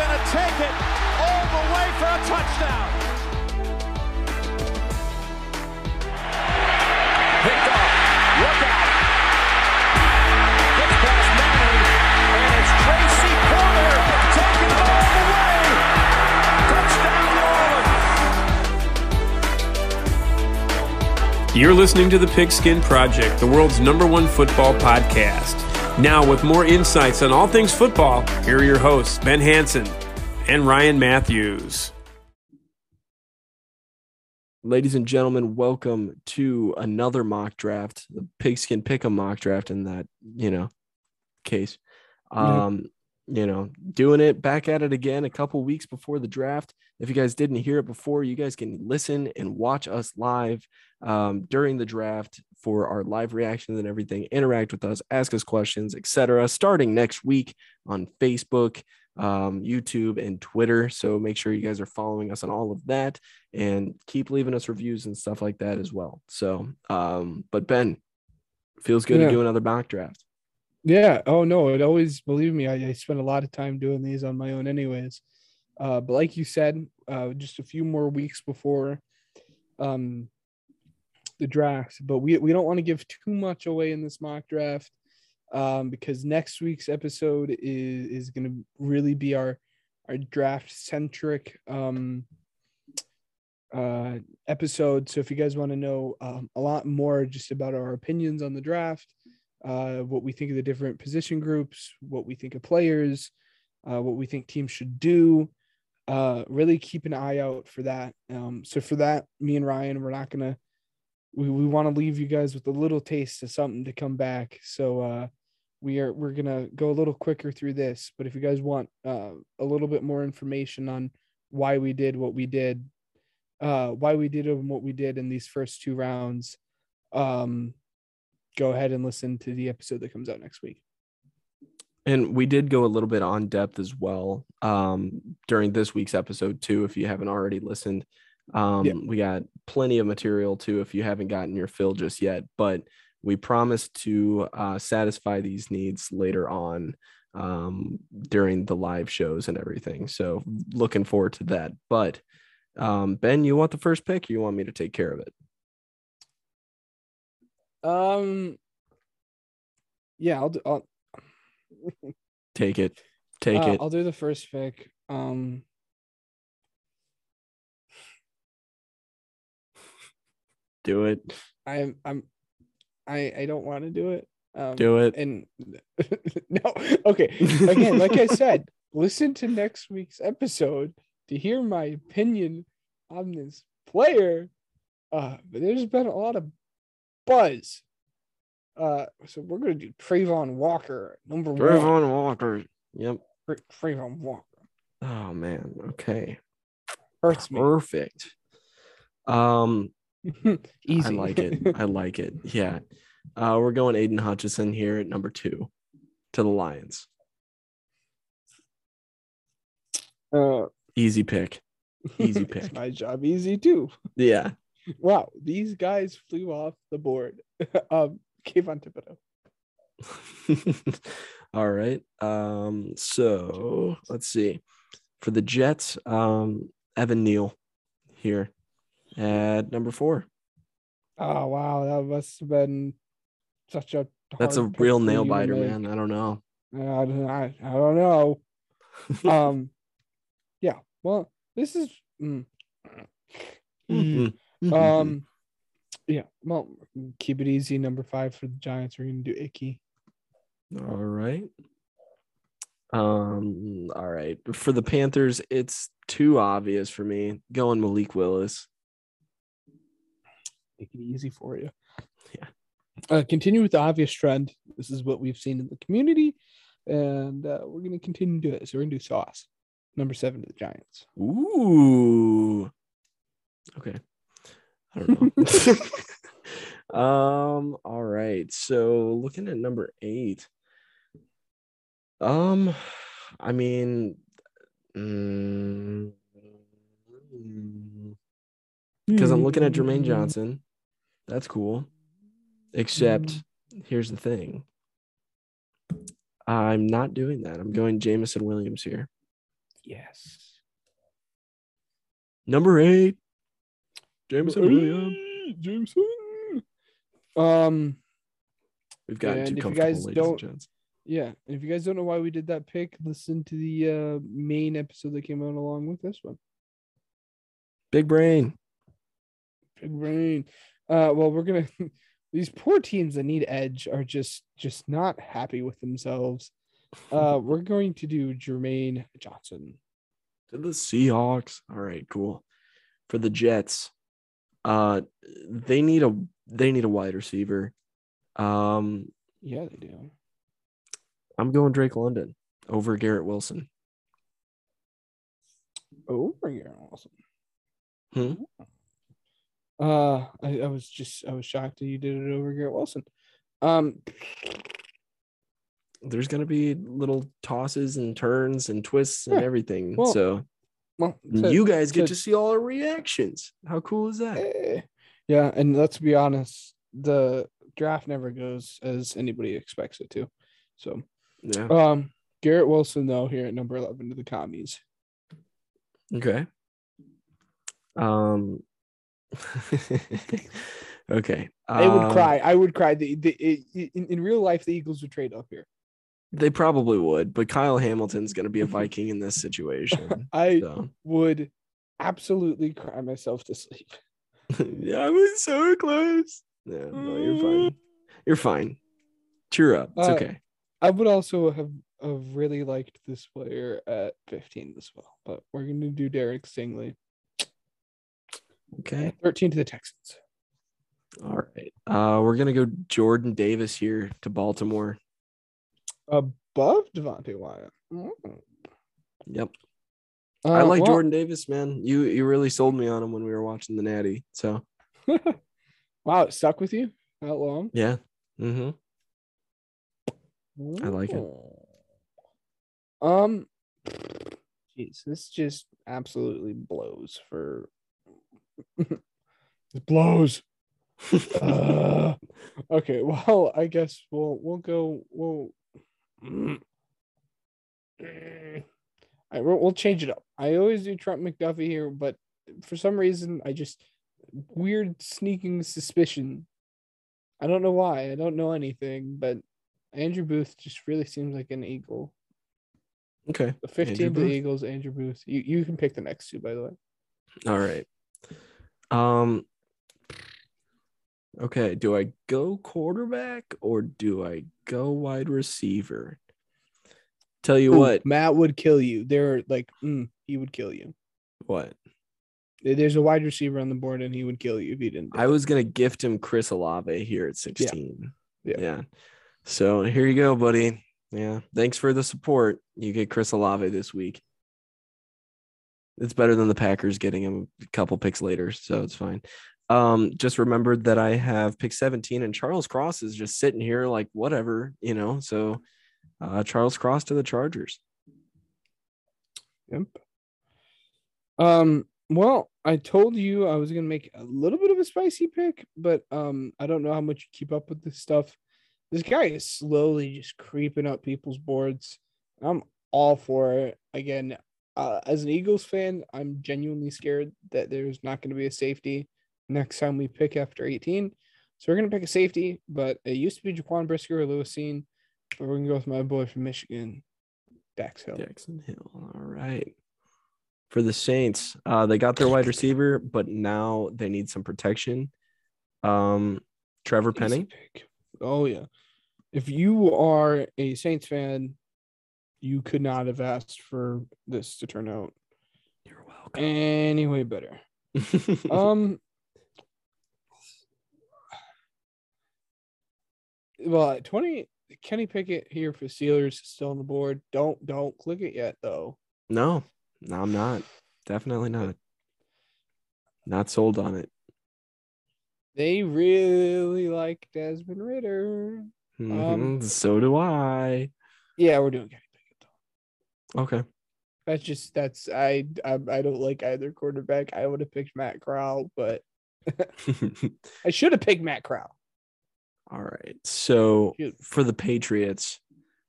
going to take it all the way for a touchdown. You're listening to the Pigskin Project, the world's number one football podcast. Now, with more insights on all things football, here are your hosts, Ben Hanson and Ryan Matthews. Ladies and gentlemen, welcome to another mock draft, the pigskin pick a mock draft in that, you know, case. Um, you know, doing it back at it again a couple weeks before the draft. If you guys didn't hear it before, you guys can listen and watch us live um, during the draft for our live reactions and everything. Interact with us, ask us questions, etc. Starting next week on Facebook, um, YouTube, and Twitter. So make sure you guys are following us on all of that and keep leaving us reviews and stuff like that as well. So, um, but Ben, feels good Yeah. to do another mock draft. Yeah. Oh no, it always believe me. I, I spend a lot of time doing these on my own, anyways. Uh, but like you said, uh, just a few more weeks before um the draft. But we we don't want to give too much away in this mock draft um, because next week's episode is is going to really be our our draft centric um uh episode. So if you guys want to know um, a lot more just about our opinions on the draft uh, what we think of the different position groups, what we think of players, uh, what we think teams should do. Uh, really keep an eye out for that. Um, so for that, me and Ryan, we're not gonna. We, we want to leave you guys with a little taste of something to come back. So uh, we are we're gonna go a little quicker through this. But if you guys want uh, a little bit more information on why we did what we did, uh, why we did what we did in these first two rounds, um, go ahead and listen to the episode that comes out next week. And we did go a little bit on depth as well um, during this week's episode too. If you haven't already listened, um, Yeah. we got plenty of material too. If you haven't gotten your fill just yet, but we promise to uh, satisfy these needs later on um, during the live shows and everything. So looking forward to that. But um, Ben, you want the first pick? Or you want me to take care of it? Um, yeah, I'll do. I'll, Take it. Take uh, it. I'll do the first pick. Um, Do it. I'm I'm I I don't want to do it. Um, Do it. And no, okay. Again, like I said, listen to next week's episode to hear my opinion on this player. Uh, but there's been a lot of buzz. Uh, so we're gonna do Travon Walker, number one. Travon Walker. Yep. Tra- Travon Walker Oh man. Okay. hurts me. Perfect. Um, Easy. I like it. I like it. Yeah. Uh, we're going Aidan Hutchinson here at number two to the Lions. uh, Easy pick. Easy pick. My job easy too. Yeah. Wow, these guys flew off the board. um, Kayvon Thibodeaux. All right. Um, so let's see. For the Jets, um, Evan Neal here at number four. Oh wow, that must have been such a. That's a real nail biter, man. I don't know. I, I, I don't know. um, yeah. Well, this is. mm. Mhm. Mhm. Um, yeah. Well, keep it easy. Number five for the Giants. We're gonna do Icky. All right. Um, all right. For the Panthers, it's too obvious for me. Going Malik Willis. Make it easy for you. Yeah. Uh, continue with the obvious trend. This is what we've seen in the community, and uh, we're gonna continue to do it. So we're gonna do Sauce, number seven to the Giants. Ooh. Okay. I don't know. um, all right. So looking at number eight. Um, I mean, mm, because I'm looking at Jermaine Johnson. That's cool. Except here's the thing. I'm not doing that. I'm going Jameson Williams here. Yes. Number eight, Jameson Williams. Jameson. Um. We've gotten And too if you guys ladies don't- and gents. Yeah, and if you guys don't know why we did that pick, listen to the uh, main episode that came out along with this one. Big brain. Big brain. Uh, well, we're gonna. These poor teams that need edge are just just not happy with themselves. Uh, we're going to do Jermaine Johnson. to the Seahawks. All right, cool. For the Jets, uh, they need a they need a wide receiver. Um, Yeah, they do. I'm going Drake London over Garrett Wilson. Oh, Garrett Wilson. Hmm? Uh, I, I was just I was shocked that you did it over Garrett Wilson. Um, There's gonna be little tosses and turns and twists and Yeah, everything. well, so well, to- you guys get to- to see all our reactions. How cool is that? Eh, Yeah, and let's be honest, the draft never goes as anybody expects it to. So, Yeah. um, Garrett Wilson though here at number eleven to the commies. Okay. Um. okay. I would um, cry. I would cry. The, the in, in real life, the Eagles would trade up here. They probably would, but Kyle Hamilton's going to be a Viking in this situation. I so. would absolutely cry myself to sleep. yeah, I was so close. Yeah, no, you're fine. You're fine. Cheer up. It's Uh, okay. I would also have, have really liked this player at 15 as well, but we're going to do Derek Stingley. Okay. 13 to the Texans. All right. Uh, we're gonna go Jordan Davis here to Baltimore. Above Devonte Wyatt. Mm. Yep. I Uh, like well, Jordan Davis, man. You you really sold me on him when we were watching the Natty. So wow, it stuck with you that long? yeah. Mm-hmm. I like it. Um, jeez, this just absolutely blows for. it blows. Uh, okay, well, I guess we'll we'll go we'll. Mm. Mm. All right, we'll, change it up. I always do Trent McDuffie here, but for some reason, I just weird sneaking suspicion. I don't know why. I don't know anything, but Andrew Booth just really seems like an eagle. Okay. The 15 Andrew to the? Eagles, Andrew Booth. You you can pick the next two, by the way. All right. Um. Okay. Do I go quarterback or do I go wide receiver? Tell you Ooh, what. Matt would kill you. They're like, mm, he would kill you. What? There's a wide receiver on the board, and he would kill you if he didn't. I was gonna gift him Chris Olave here at 16. Yeah. Yeah. So here you go, buddy. Yeah. Thanks for the support. You get Chris Olave this week. It's better than the Packers getting him a couple picks later, so it's fine. Um, just remembered that I have pick 17 and Charles Cross is just sitting here like whatever, you know. So uh Charles Cross to the Chargers. Yep. Um. Well, I told you I was gonna make a little bit of a spicy pick, but um, I don't know how much you keep up with this stuff. This guy is slowly just creeping up people's boards. I'm all for it. Again, uh, as an Eagles fan, I'm genuinely scared that there's not going to be a safety next time we pick after 18. So we're gonna pick a safety, but it used to be Jaquan Brisker or Lewis Cine, but we're gonna go with my boy from Michigan, Dax Hill. Jackson Hill. All right. For the Saints, uh, they got their wide receiver, but now they need some protection. Um, Trevor Penning. Oh yeah. If you are a Saints fan, you could not have asked for this to turn out You're welcome. any way better. Um well 20 Kenny Pickett here for Steelers is still on the board. Don't don't click it yet though. no, no, I'm not. Definitely not. Not sold on it. They really like Desmond Ridder. Mhm, so do I. Yeah, we're doing Kenny Pickett though. Okay. That's just that's I I, I don't like either quarterback. I would have picked Matt Corral, but I should have picked Matt Corral. All right. So Shoot. for the Patriots,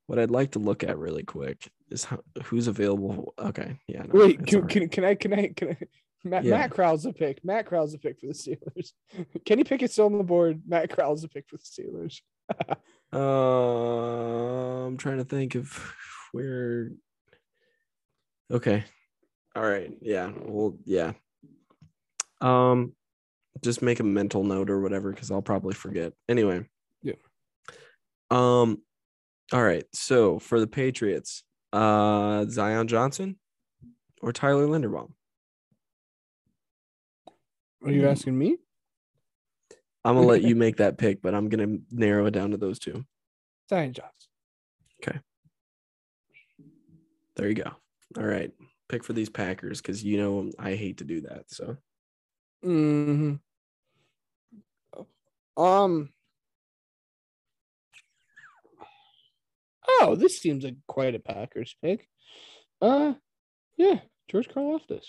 what I'd like to look at really quick is how, who's available. Okay, yeah. no, Wait, can, right. can, can I can I can I Matt, Yeah. Matt Corral's a pick. Matt Corral's a pick for the Steelers. Kenny Pickett's still on the board. Matt Corral's a pick for the Steelers. Uh, I'm trying to think of where. Okay. All right. Yeah. Well, yeah. Um, just make a mental note or whatever because I'll probably forget. Anyway. Yeah. Um. All right. So for the Patriots, uh, Zion Johnson or Tyler Linderbaum. Are you asking me? I'm gonna let you make that pick, but I'm gonna narrow it down to those two. Zion Johnson. Okay. There you go. All right. Pick for these Packers because you know I hate to do that. So hmm Um. Oh, this seems like quite a Packers pick. Uh, yeah, George Karlaftis.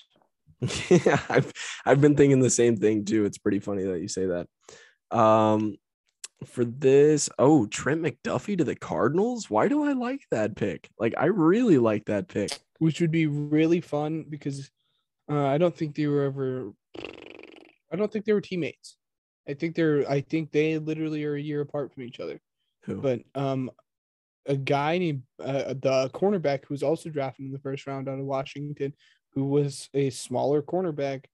yeah, I've I've been thinking the same thing too. It's pretty funny that you say that. Um, for this, oh Trent McDuffie to the Cardinals. Why do I like that pick? Like I really like that pick. which would be really fun because uh, I don't think they were ever. I don't think they were teammates. I think they're. I think they literally are a year apart from each other. Who? But um, a guy named uh, the cornerback who was also drafted in the first round out of Washington, who was a smaller cornerback,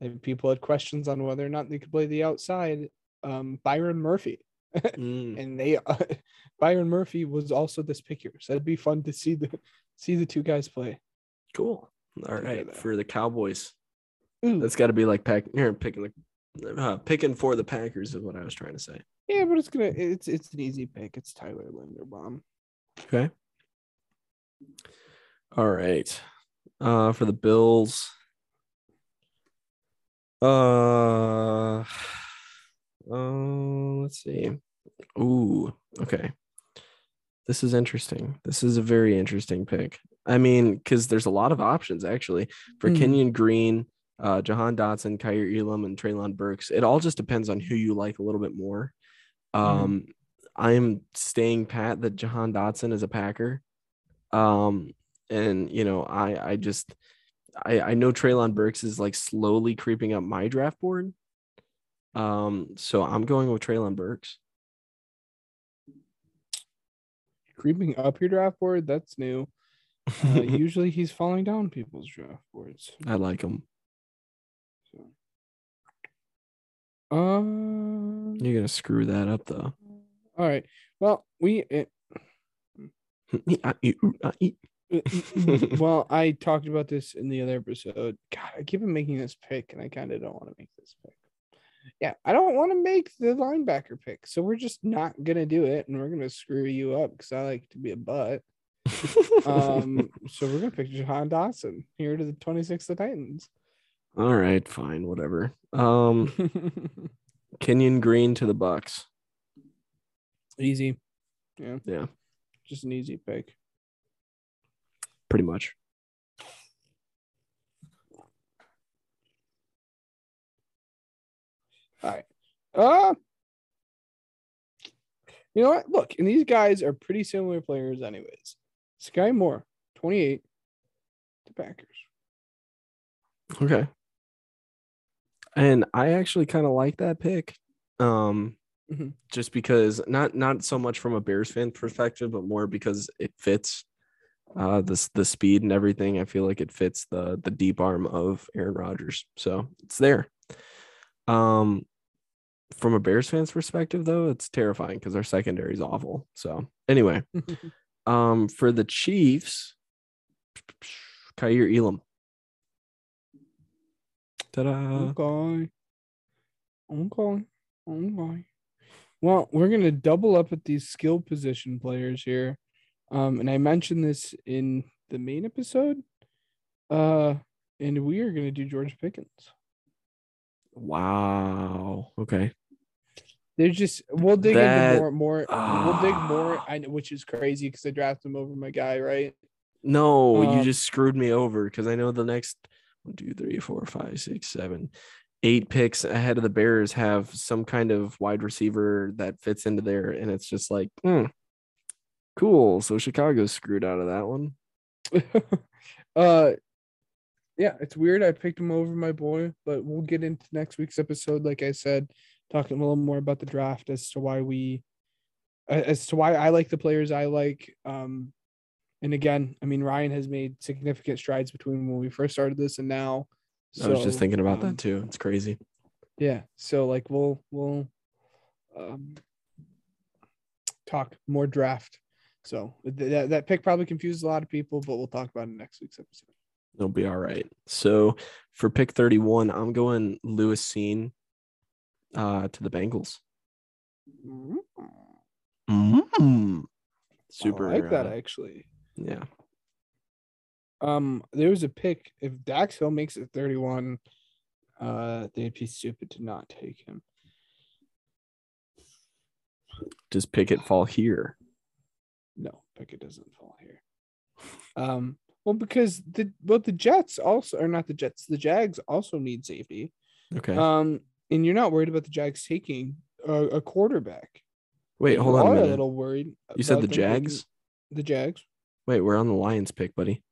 and people had questions on whether or not they could play the outside. Um, Byron Murphy, Mm, and they uh, Byron Murphy was also this pick here, so it'd be fun to see the see the two guys play. cool. All right, for the Cowboys, Ooh. that's got to be like pack here picking the uh, picking for the Packers is what I was trying to say. Yeah, but it's gonna it's it's an easy pick. It's Tyler Linderbaum. Okay. All right. Uh for the Bills. Uh uh let's see. Ooh, okay. This is interesting. This is a very interesting pick. I mean, because there's a lot of options actually for Hmm. Kenyon Green, uh, Jahan Dotson, Kaiir Elam, and Treylon Burks. It all just depends on who you like a little bit more. Um, I'm staying pat that Jahan Dotson is a Packer. Um, and you know, I I just I I know Treylon Burks is like slowly creeping up my draft board. Um, so I'm going with Treylon Burks. Creeping up your draft board, that's new. Uh, usually he's falling down people's draft boards. I like him. Uh, You're gonna screw that up though. all right. Well, we eh, well, I talked about this in the other episode. God, I keep on making this pick, and I kind of don't want to make this pick. Yeah, I don't want to make the linebacker pick, so we're just not gonna do it, and we're gonna screw you up because I like to be a butt. Um, so we're gonna pick Jahan Dotson here to the 26th of Titans. All right, fine, whatever. Um, Kenyon Green to the Bucks. easy, yeah, Yeah, just an easy pick. pretty much. All right. Uh you know what? Look, and these guys are pretty similar players, anyways. Skyy Moore, 28, the Packers. Okay. And I actually kind of like that pick. Um Mhm. just because not not so much from a Bears fan perspective, but more because it fits uh the the speed and everything. I feel like it fits the the deep arm of Aaron Rodgers. So it's there. Um from a Bears fan's perspective though, it's terrifying because our secondary is awful. So anyway, um for the Chiefs, Kaiir Elam. Ta-da. okay. Okay. Okay. Well, we're gonna double up at these skill position players here. Um, and I mentioned this in the main episode. Uh, and we are gonna do George Pickens. Wow. Okay. There's just we'll dig That- into more more we'll dig more Ah. I know which is crazy because I drafted him over my guy, right? No, you Um, just screwed me over because I know the next one, two, three, four, five, six, seven, eight picks ahead of the Bears have some kind of wide receiver that fits into there, and it's just like, hmm, Cool. So Chicago's screwed out of that one. uh yeah, it's weird. I picked him over my boy, but we'll get into next week's episode. Like I said, talking a little more about the draft as to why we, as to why I like the players I like. Um, and again, I mean Ryan has made significant strides between when we first started this and now. I was just thinking about um, that too. It's crazy. Yeah. So like we'll we'll um talk more draft. So th- that that pick probably confused a lot of people, but we'll talk about it in next week's episode. It'll be all right. So for pick 31, I'm going Lewis Cine uh to the Bengals. mm-hmm Super I like that uh, actually. Yeah. Um, there was a pick. If Dax Hill makes it 31, uh, they'd be stupid to not take him. Does Pickett fall here? No, Pickett doesn't fall here. Um, well, because the well, the Jets also are not the Jets. The Jags also need safety. Okay. Um, and you're not worried about the Jags taking a, a quarterback. Wait, You hold on a minute. A little worried. you said the Jags? The Jags. Wait, we're on the Lions pick, buddy.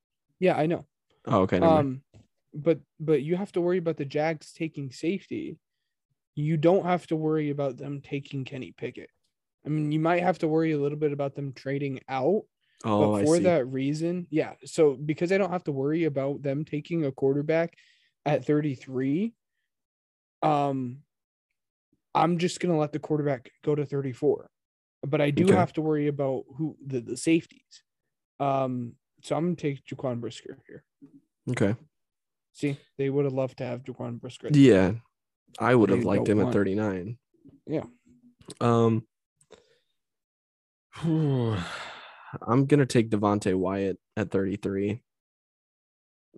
Yeah, I know. Oh, okay. Um, but but you have to worry about the Jags taking safety. You don't have to worry about them taking Kenny Pickett. I mean, you might have to worry a little bit about them trading out, oh, but for that reason, yeah. So because I don't have to worry about them taking a quarterback at 33, um, I'm just gonna let the quarterback go to 34. But I do Okay. have to worry about who the, the safeties. Um, so I'm gonna take Jaquan Brisker here. Okay. See, they would have loved to have Jaquan Brisker. Yeah. I would have liked him at 39. Yeah. Um I'm gonna take Devonte Wyatt at 33.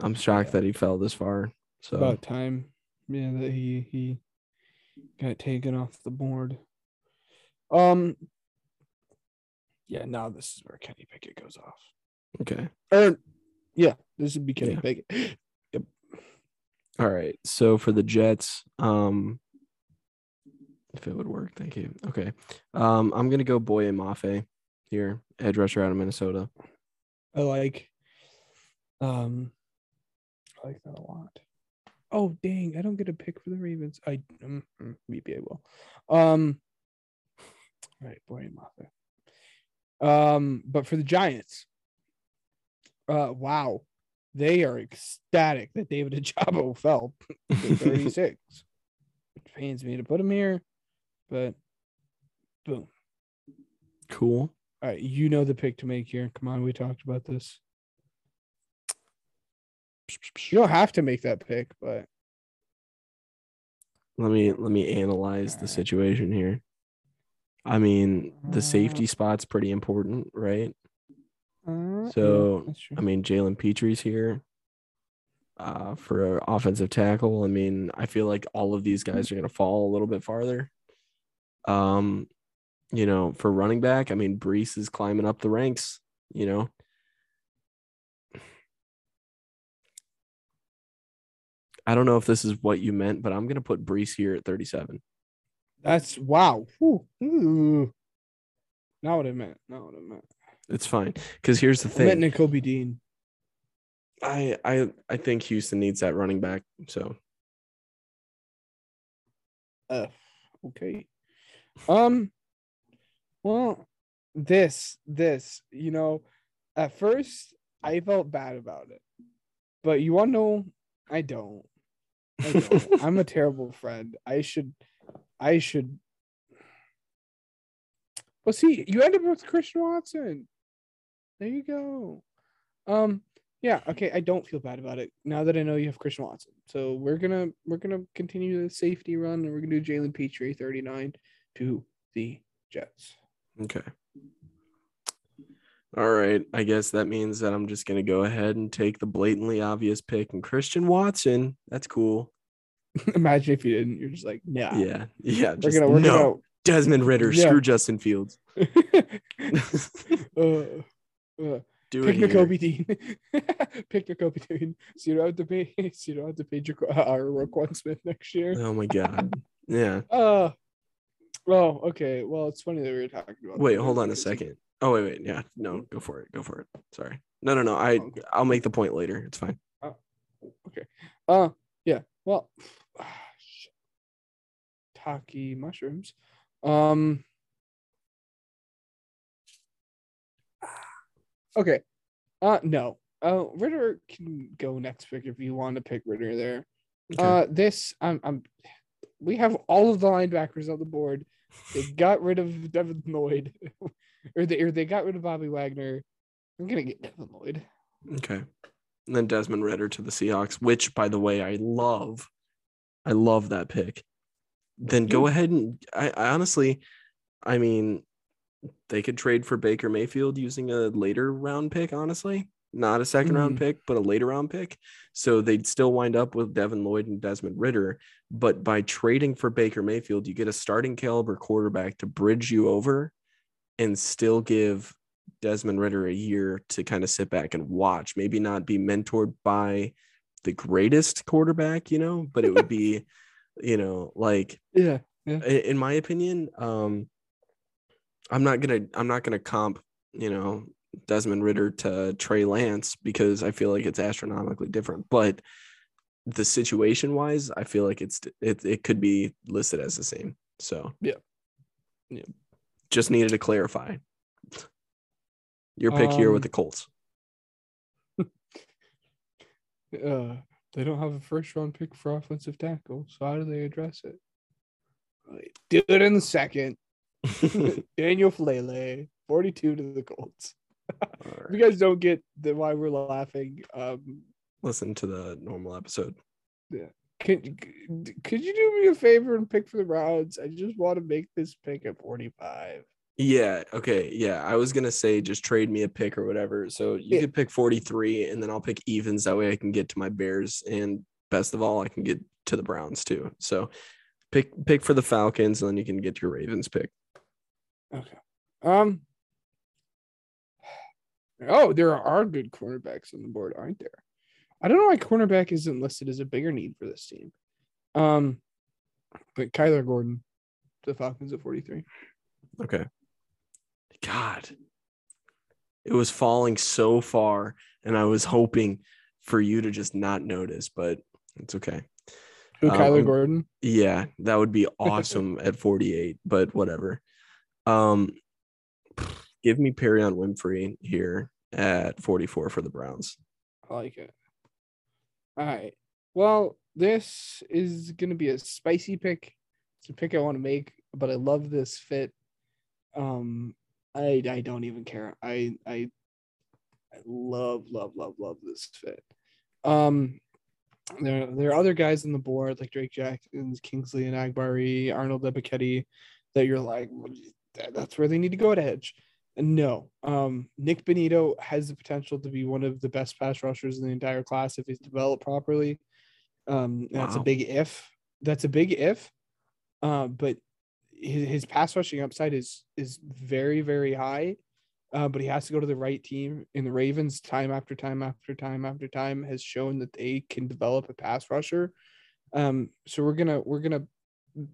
I'm shocked that he fell this far. So About time, yeah, that he he got taken off the board. Um, yeah, now this is where Kenny Pickett goes off. Okay. Or, yeah, this would be Kenny Yeah. Pickett. All right. So for the Jets, um if it would work, thank you. Okay. Um I'm gonna go Boye Mafe here, edge rusher out of Minnesota. I like, um, I like that a lot. Oh dang, I don't get a pick for the Ravens. I um, maybe I will. Um, all right, Boye Mafe. Um, but for the Giants, uh, wow, they are ecstatic that David Ojabo fell to 36. it pains me to put him here, but boom. Cool. All right, you know the pick to make here. Come on, we talked about this. You don't have to make that pick, but Let me let me analyze the Alright. situation here. I mean, the safety spot's pretty important, right? Uh, yeah, So, that's. I mean, Jalen Pitre's here uh, for an offensive tackle. I mean, I feel like all of these guys are going to fall a little bit farther. Um, you know, for running back, I mean, Breece is climbing up the ranks. You know, I don't know if this is what you meant, but I'm going to put Breece here at 37. That's wow. Whew. Ooh. Not what I meant. Not what I meant. It's fine because here's the I meant thing. Nakobe Dean. I I I think Houston needs that running back. So Uh, okay. Um. Well, this this you know, at first I felt bad about it, but you want to know? I don't. I don't. I'm a terrible friend. I should. I should. Well, see, you ended up with Christian Watson. There you go. Um. Yeah. Okay. I don't feel bad about it now that I know you have Christian Watson. So we're gonna we're gonna continue the safety run, and we're gonna do Jalen Pitre 39 to the Jets. Okay. All right. I guess that means that I'm just going to go ahead and take the blatantly obvious pick and Christian Watson. That's cool. Imagine if you didn't. You're just like, yeah, Yeah. Yeah. we're Just, gonna we're no. Desmond Ridder. Yeah. Screw Justin Fields. uh, uh, pick it. Here. Nakobe Dean. pick Dean. So you don't have to pay. So you don't have to pay Jaco- uh, our Roquan Smith next year. Oh my God. Yeah. Uh oh, okay. Well, it's funny that we were talking about. Wait, hold on a second. Oh wait, wait, yeah, no, go for it, go for it. Sorry, no, no, no. I Okay. I'll make the point later. It's fine. Okay. Uh yeah. Well shit. Taki mushrooms. Um Okay. Uh no. Uh Ridder can go next pick if you want to pick Ridder there. Okay. Uh this I'm I'm we have all of the linebackers on the board. They got rid of Devin Lloyd. or they or they got rid of Bobby Wagner. I'm gonna get Devin Lloyd. Okay. And then Desmond Ridder to the Seahawks, which by the way, I love. I love that pick. Then go ahead and I, I honestly, I mean, they could trade for Baker Mayfield using a later round pick, honestly. Not a 2nd round Mhm. pick, but a later round pick. So they'd still wind up with Devin Lloyd and Desmond Ridder. But by trading for Baker Mayfield, you get a starting caliber quarterback to bridge you over and still give Desmond Ridder a year to kind of sit back and watch. Maybe not be mentored by the greatest quarterback, you know, but it would be, you know, like Yeah. i- in my opinion, um, I'm not gonna I'm not gonna comp, you know, Desmond Ridder to Trey Lance because I feel like it's astronomically different. But the situation wise, I feel like it's it it could be listed as the same. So Yeah. Yeah. Just needed to clarify. Your pick here with Um, the Colts. Uh, they don't have a first round pick for offensive tackle, so how do they address it? Do it in the second. Daniel Faalele, 42 to the Colts. If you guys don't get the why we're laughing, um, Listen to the normal episode. Yeah. Can could you do me a favor and pick for the Browns? I just want to make this pick at 45. Yeah. Okay. Yeah. I was gonna say just trade me a pick or whatever. So you Yeah. could pick 43 and then I'll pick evens. That way I can get to my Bears and best of all, I can get to the Browns too. So pick pick for the Falcons and then you can get your Ravens pick. Okay. Um. Oh, there are good cornerbacks on the board, aren't there? I don't know why cornerback isn't listed as a bigger need for this team. Um, but Kyler Gordon, the Falcons at 43. Okay. God. It was falling so far and I was hoping for you to just not notice, but it's okay. Who, Um, Kyler Gordon? Yeah, that would be awesome at 48, but whatever. Um give me Perrion Winfrey here at 44 for the Browns. I like it. All right. Well, this is going to be a spicy pick. It's a pick I want to make, but I love this fit. Um, I I don't even care. I I I love love love love this fit. Um, there there are other guys on the board like Drake Jackson, Kingsley Enagbare, Arnold Ebiketie, that you're like, "Well, that- that's where they need to go at edge. No. Um, Nik Bonitto has the potential to be one of the best pass rushers in the entire class if he's developed properly. Um, that's a big if. That's a big if. Uh, but his, his pass rushing upside is is very very high. Uh, but he has to go to the right team. And the Ravens, time after time after time after time, has shown that they can develop a pass rusher. Um, so we're gonna we're gonna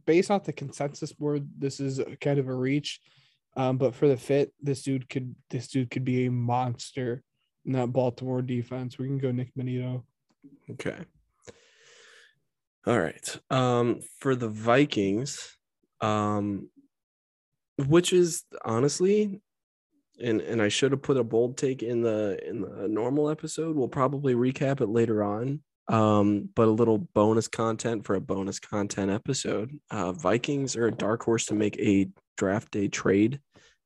based off the consensus board, this is kind of a reach. Um, but for the fit, this dude could this dude could be a monster in that Baltimore defense. We can go Nik Bonitto. Okay. All right. Um for the Vikings, um which is honestly and and I should have put a bold take in the in the normal episode. We'll probably recap it later on. Um, but a little bonus content for a bonus content episode. Uh, Vikings are a dark horse to make a draft day trade,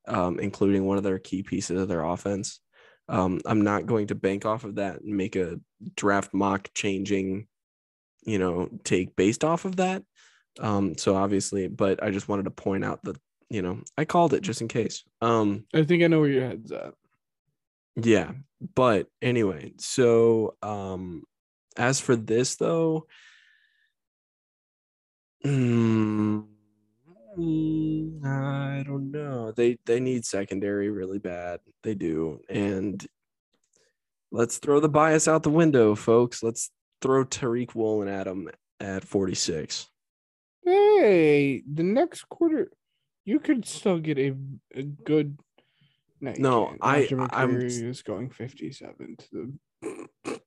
um, including one of their key pieces of their offense. Um, I'm not going to bank off of that and make a draft mock changing, you know, take based off of that. Um, so obviously, but I just wanted to point out that, you know, I called it just in case. Um, I think I know where your head's at. yeah, but anyway, so um as for this though, mm, I don't know. They they need secondary really bad. They do. And let's throw the bias out the window, folks. Let's throw Tariq Woolen at him at 46. Hey, the next quarter, you could still get a, a good No, No. I I'm is going 57 to the.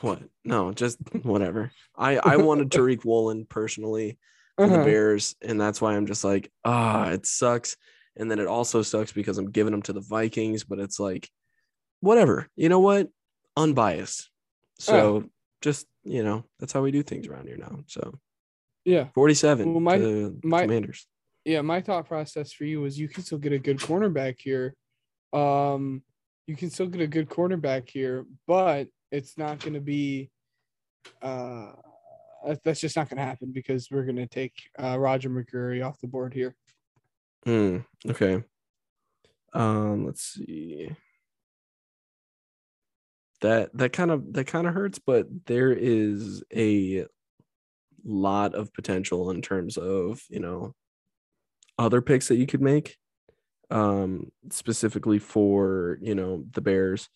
What? No, just whatever. I I wanted Tariq Woolen personally for the Uh-huh. Bears, and that's why I'm just like, ah, it sucks. And then it also sucks because I'm giving them to the Vikings, but it's like, whatever. You know what? Unbiased. So just you know, that's how we do things around here now. So Yeah. 47 Well, my- to my- Commanders. Yeah. My thought process for you was you can still get a good cornerback here. Um, you can still get a good cornerback here, but it's not going to be. Uh, that's just not going to happen because we're going to take uh, Roger McCreary off the board here. Hmm. Okay. Um. Let's see. That that kind of that kind of hurts, but there is a lot of potential in terms of you know other picks that you could make, um, specifically for you know the Bears.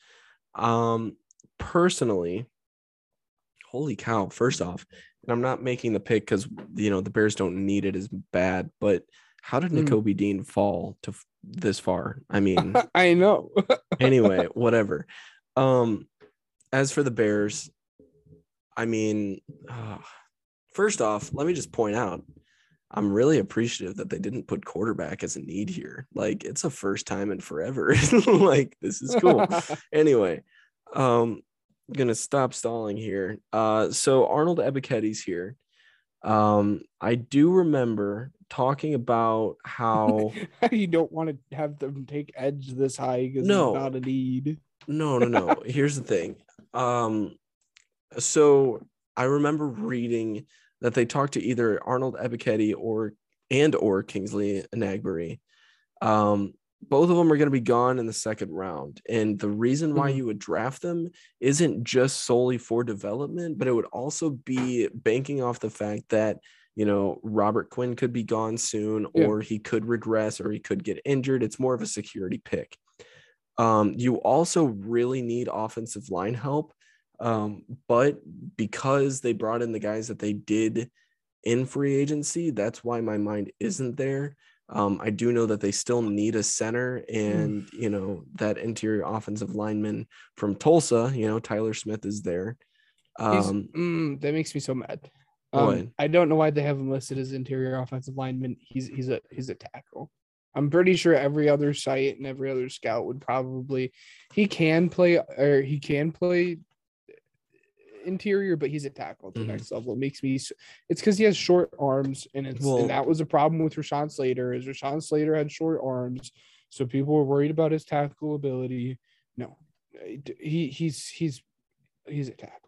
Um, personally, holy cow! First off, and I'm not making the pick because you know the Bears don't need it as bad, but how did Mm. Dean fall to f- this far? I mean, I know. anyway, whatever. Um, as for the Bears, I mean, uh, first off, let me just point out, I'm really appreciative that they didn't put quarterback as a need here. Like, it's a first time in forever. like, this is cool. anyway, um, gonna stop stalling here. Uh, so Arnold Ebiketie's here. Um, I do remember talking about how. you don't want to have them take edge this high because No. it's not a need. No, no, no. Here's the thing. Um, so I remember reading that they talked to either Arnold Ebiketti or and or Kingsley Enagbare. Um, both of them are going to be gone in the second round, and the reason why Mhm. you would draft them isn't just solely for development, but it would also be banking off the fact that you know Robert Quinn could be gone soon, Yeah. or he could regress, or he could get injured. It's more of a security pick. Um, you also really need offensive line help. Um, but because they brought in the guys that they did in free agency, that's why my mind isn't there. Um, I do know that they still need a center and, you know, that interior offensive lineman from Tulsa, you know, Tyler Smith is there. Um, mm, that makes me so mad. Um, I don't know why they have him listed as interior offensive lineman. He's he's a he's a tackle. I'm pretty sure every other site and every other scout would probably he can play or he can play interior, but he's a tackle at the Mhm. next level. It makes me. It's because he has short arms, and it's Well- and that was a problem with Rashawn Slater. Is Rashawn Slater had short arms, so people were worried about his tactical ability. No, he he's he's he's a tackle.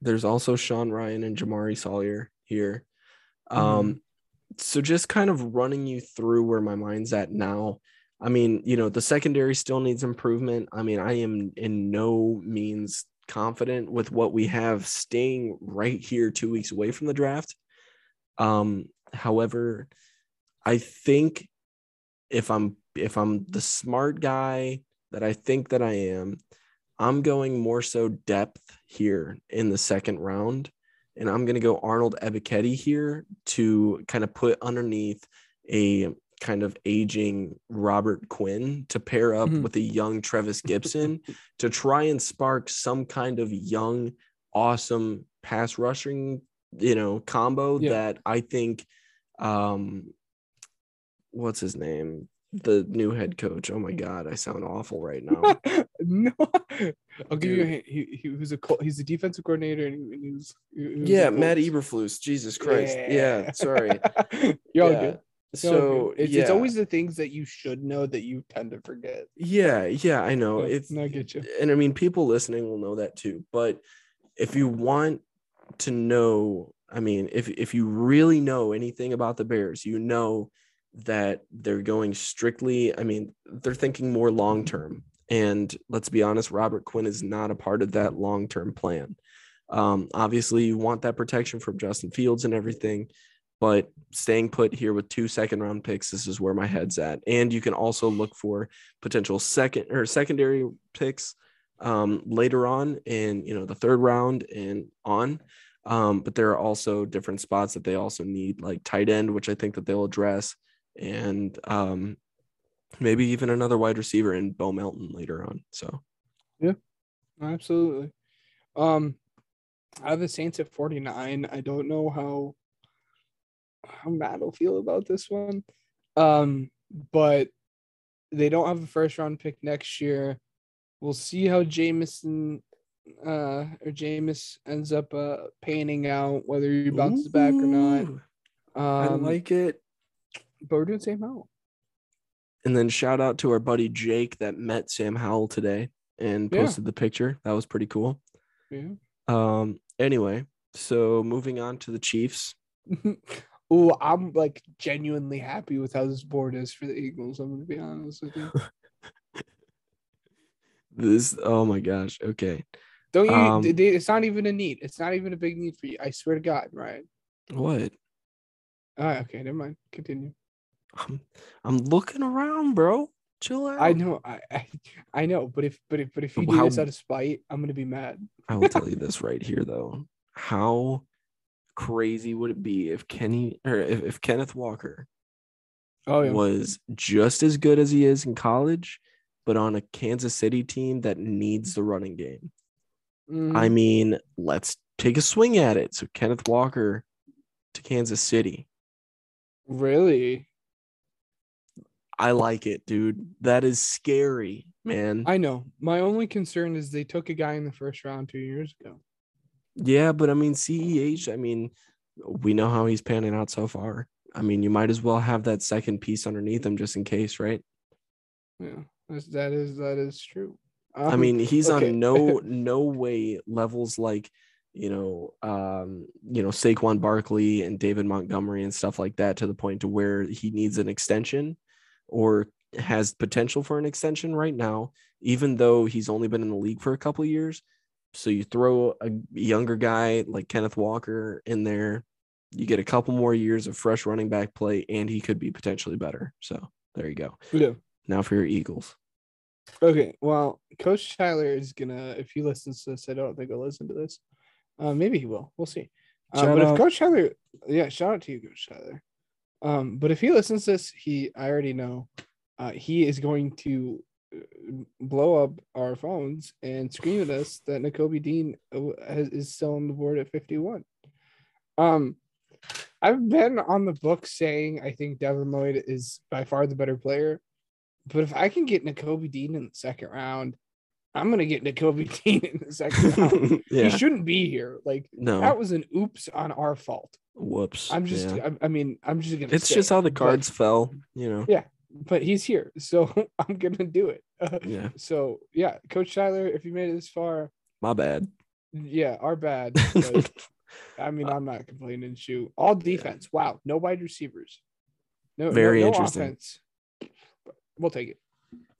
there's also Sean Rhyan and Jamaree Salyer here. Um, so just kind of running you through where my mind's at now. I mean, you know, the secondary still needs improvement. I mean, I am in no means confident with what we have staying right here two weeks away from the draft. Um, however, I think if I'm if I'm the smart guy that I think that I am, I'm going more so depth here in the second round. And I'm going to go Arnold Ebiketie here to kind of put underneath a kind of aging Robert Quinn to pair up Mhm. with a young Trevis Gipson to try and spark some kind of young, awesome pass rushing, you know, combo Yeah. that I think um what's his name? The new head coach. Oh my god, I sound awful right now. no, I'll give you a Dude. hint. He, he was a he's a defensive coordinator and he, was, he was yeah, Matt. Eberflus. Jesus Christ. Yeah, sorry. You're all good. So it's, yeah. it's always the things that you should know that you tend to forget. yeah, yeah, I know. It's and I get you. and I mean people listening will know that too. But if you want to know, I mean, if if you really know anything about the Bears, you know that they're going strictly, I mean, they're thinking more long term. And let's be honest, Robert Quinn is not a part of that long term plan. Um, obviously, you want that protection from Justin Fields and everything, but staying put here with two second round picks, this is where my head's at. And you can also look for potential second or secondary picks um, later on in you know the third round and on. Um, but there are also different spots that they also need, like tight end, which I think that they'll address, and um, Maybe even another wide receiver in Bo Melton later on. So yeah, Absolutely. Um, I have the Saints at 49. I don't know how how Matt will feel about this one. Um, but they don't have a first round pick next year. We'll see how Jamison uh or Jameis ends up uh panning out, whether he bounces back or not. Um, I like it. but we're doing Sam Howell. And then shout out to our buddy Jake that met Sam Howell today and Yeah. posted the picture. That was pretty cool. Yeah. Um, anyway, so moving on to the Chiefs. oh, I'm like genuinely happy with how this board is for the Eagles. I'm gonna be honest with you. This oh my gosh. Okay. Don't you? Um, it's not even a need. It's not even a big need for you. I swear to God, right? What? All right, okay, never mind. Continue. I'm, I'm looking around, bro. Chill out. I know, I, I, I know, but if, but if, but if you do How- this out of spite, I'm gonna be mad. I will tell you this right here though. How crazy would it be if Kenny or if, if Kenneth Walker Oh yeah, was just as good as he is in college, but on a Kansas City team that needs the running game? Mm, I mean, let's take a swing at it. So Kenneth Walker to Kansas City. really. I like it, dude. That is scary, man. I know. My only concern is they took a guy in the first round two years ago. Yeah, but I mean, CEH, I mean, we know how he's panning out so far. I mean, you might as well have that second piece underneath him just in case, right? Yeah, that is that is true. I Um, mean, he's okay. on no no way levels like you know, um, you know, Saquon Barkley and David Montgomery and stuff like that to the point to where he needs an extension or has potential for an extension right now, even though he's only been in the league for a couple of years. So you throw a younger guy like Kenneth Walker in there, you get a couple more years of fresh running back play, and he could be potentially better. So there you go. yeah. Now for your Eagles. Okay, well, Coach Tyler is gonna. If he listens to this, I don't think he'll listen to this. Uh, maybe he will. We'll see. Uh, but out. if Coach Tyler, yeah, shout out to you, Coach Tyler. Um, but if he listens to this, he I already know, uh, he is going to blow up our phones and scream at us that Nakobe Dean has, is still on the board at fifty one. Um, I've been on the book saying I think Devin Lloyd is by far the better player. But if I can get Nakobe Dean in the second round, I'm gonna get Nakobe Dean in the second round. yeah. He shouldn't be here. Like No. that was an oops on our fault. Whoops. I'm just. Yeah. I, I mean, I'm just gonna. It's say just how the but- cards fell, you know. Yeah. But he's here, so I'm gonna do it. Yeah. so yeah, Coach Tyler, if you made it this far, My bad. yeah, our bad. but, I mean, I'm not complaining. Shoot, all defense. Wow, no wide receivers. No, no- Very no interesting. offense. We'll take it.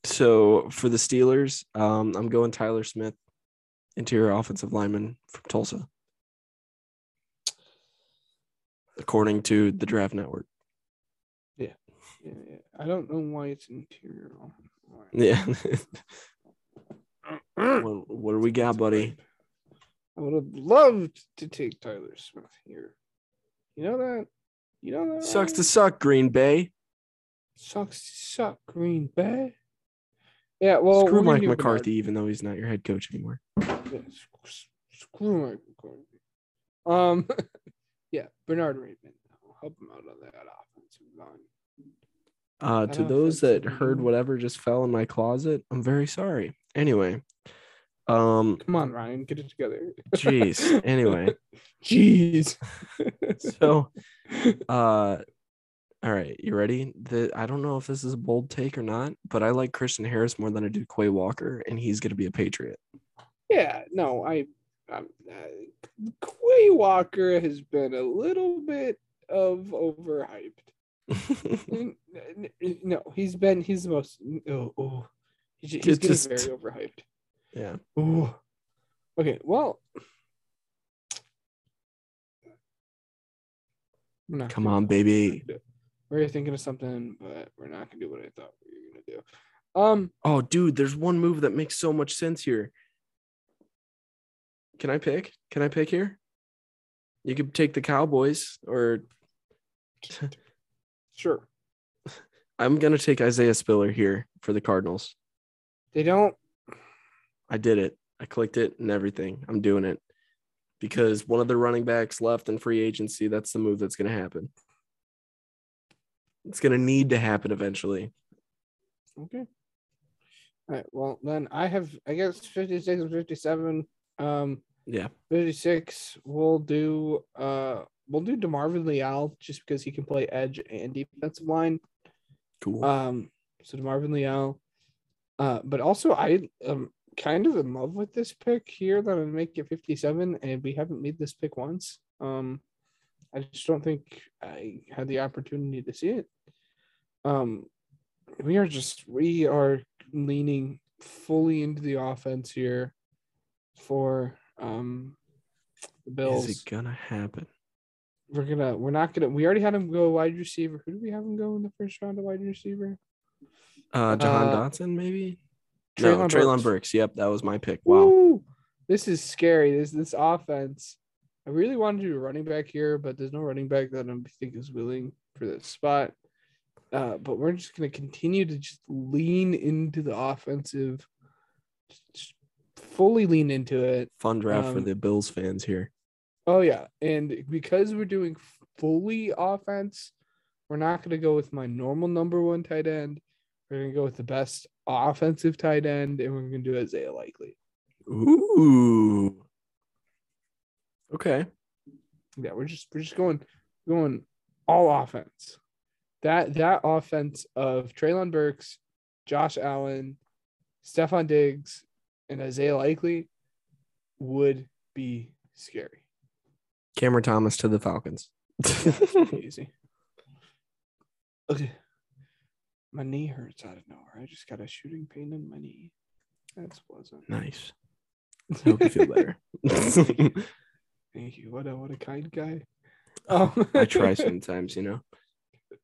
so for the Steelers, um, I'm going Tyler Smith, interior offensive lineman from Tulsa. According to the draft network. Yeah, yeah. I don't know why it's interior. Yeah. what, what do we got, buddy? I would have loved to take Tyler Smith here. You know that? You know that? Sucks to suck, Green Bay. sucks to suck. Green Bay. Yeah, well, Screw Mike McCarthy, even though he's not your head coach anymore. Yeah, sc- screw Mike McCarthy. Um, yeah, Bernhard Raimann. I'll help him out on that offensive line. Uh, to those that heard whatever just fell in my closet, I'm very sorry. Anyway, um, Come on, Ryan, get it together. jeez. Anyway, Jeez. so uh all right you ready the i don't know if this is a bold take or not but i like christian harris more than i do quay walker and he's going to be a patriot Yeah, no, I, I'm, uh, Quay Walker has been a little bit of overhyped. No, he's been he's the most. Oh, oh. he's, he's getting just- very overhyped. yeah Ooh. Okay, well. Come on, do what we're baby. We're thinking of something, but we're not gonna do what I thought we were gonna do. Um, oh dude there's one move that makes so much sense here can i pick can i pick here you could take the cowboys or sure. I'm gonna take Isaiah Spiller here for the Cardinals. They don't. I did it. I clicked it and everything. I'm doing it because one of the running backs left in free agency. That's the move that's gonna happen. It's gonna need to happen eventually. Okay. All right. Well, then I have, I guess, 56 and 57. Um, Yeah. 56, we'll do, uh, we'll do DeMarvin Leal just because he can play edge and defensive line. Cool. Um, so DeMarvin Leal. Uh, but also I am kind of in love with this pick here that I'm gonna make it 57, and we haven't made this pick once. Um, I just don't think I had the opportunity to see it. Um, we are just we are leaning fully into the offense here for um the Bills. Is it gonna happen? We're gonna we're not gonna we already had him go wide receiver. Who do we have him go in the first round of wide receiver? Uh, Jahan Uh, Dotson, maybe. no, Treylon Burks. Burks. Yep, that was my pick. Wow. Woo! This is scary. This this offense. I really wanted to do a running back here, but there's no running back that I think is willing for this spot. Uh, but we're just gonna continue to just lean into the offensive, just fully lean into it. Fun draft for Um, the Bills fans here. Oh yeah, and because we're doing fully offense, we're not gonna go with my normal number one tight end. We're gonna go with the best offensive tight end, and we're gonna do Isaiah Likely. Ooh. Okay. Yeah, we're just we're just going going all offense. That that offense of Treylon Burks, Josh Allen, Stefon Diggs, and Isaiah Likely would be scary. Cameron Thomas to the Falcons. Easy. Okay. My knee hurts out of nowhere. I just got a shooting pain in my knee. That's pleasant. nice. I hope you feel better. Thank you. What a what a kind guy. Um, I try sometimes, you know.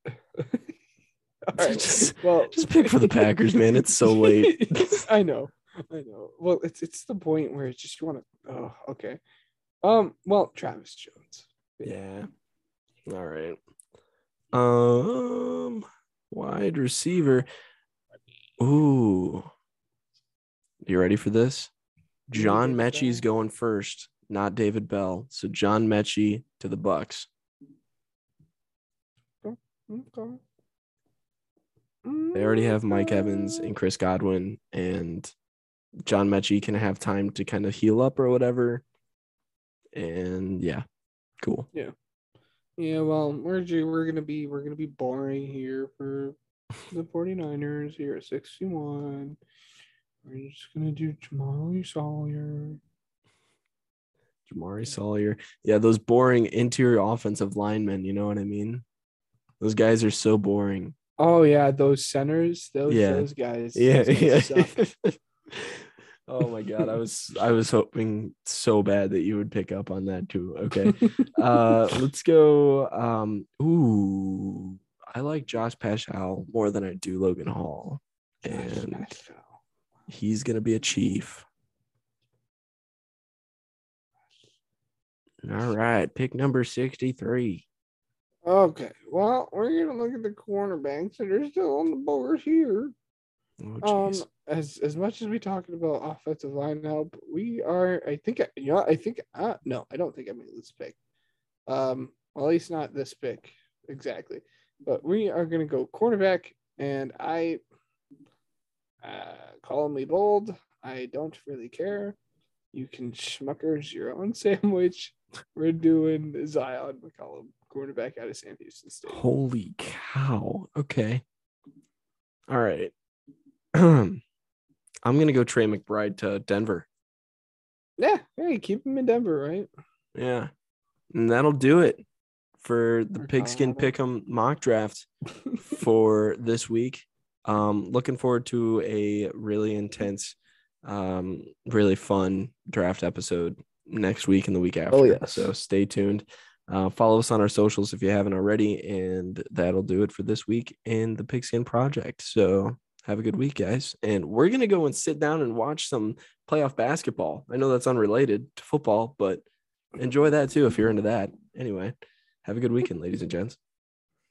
All right. Just- well, Just pick for the Packers, man. It's so late. I know. I know. Well, it's it's the point where it's just you want to. Oh, okay. Um. Well, Travis Jones. Yeah. All right. Um, wide receiver. Ooh. You ready for this? John Metchie's going first, not David Bell. So John Metchie to the Bucks. Okay. They already have Mike Evans and Chris Godwin, and John Metchie can have time to kind of heal up or whatever. And yeah, cool. Yeah, Yeah, well, we're we're gonna be we're gonna be boring here for the 49ers here at 61. We're just gonna do Jamali Salyer. Jamaree Salyer. Yeah, those boring interior offensive linemen, you know what I mean? Those guys are so boring. Oh yeah, those centers, those Yeah. those guys. Yeah, those yeah. guys suck. oh my god, I was I was hoping so bad that you would pick up on that too. Okay. uh let's go um ooh I like Josh Paschal more than I do Logan Hall. And he's gonna be a chief. All right, pick number 63. Okay, well, we're gonna look at the cornerbacks that are still on the board here. Oh, Um, as as much as we talking about offensive line help, we are. I think you know. I think. Uh, no, I don't think I made this pick. Um, well, at least not this pick exactly. But we are gonna go cornerback, and I uh, call me bold. I don't really care. You can schmuckers your own sandwich. We're doing Zyon McCollum, cornerback out of Sam Houston State. Holy cow. Okay. All right. I'm going to go Trey McBride to Denver. Yeah, hey, keep him in Denver, right? Yeah. And that'll do it for the Pigskin. Pick'em mock draft for this week. Um, looking forward to a really intense, um, really fun draft episode next week and the week after. Oh, yes. So stay tuned. Uh, follow us on our socials if you haven't already, and that'll do it for this week in the Pigskin Project. So have a good week, guys. And we're gonna go and sit down and watch some playoff basketball. I know that's unrelated to football, but enjoy that too if you're into that. Anyway, have a good weekend, ladies and gents.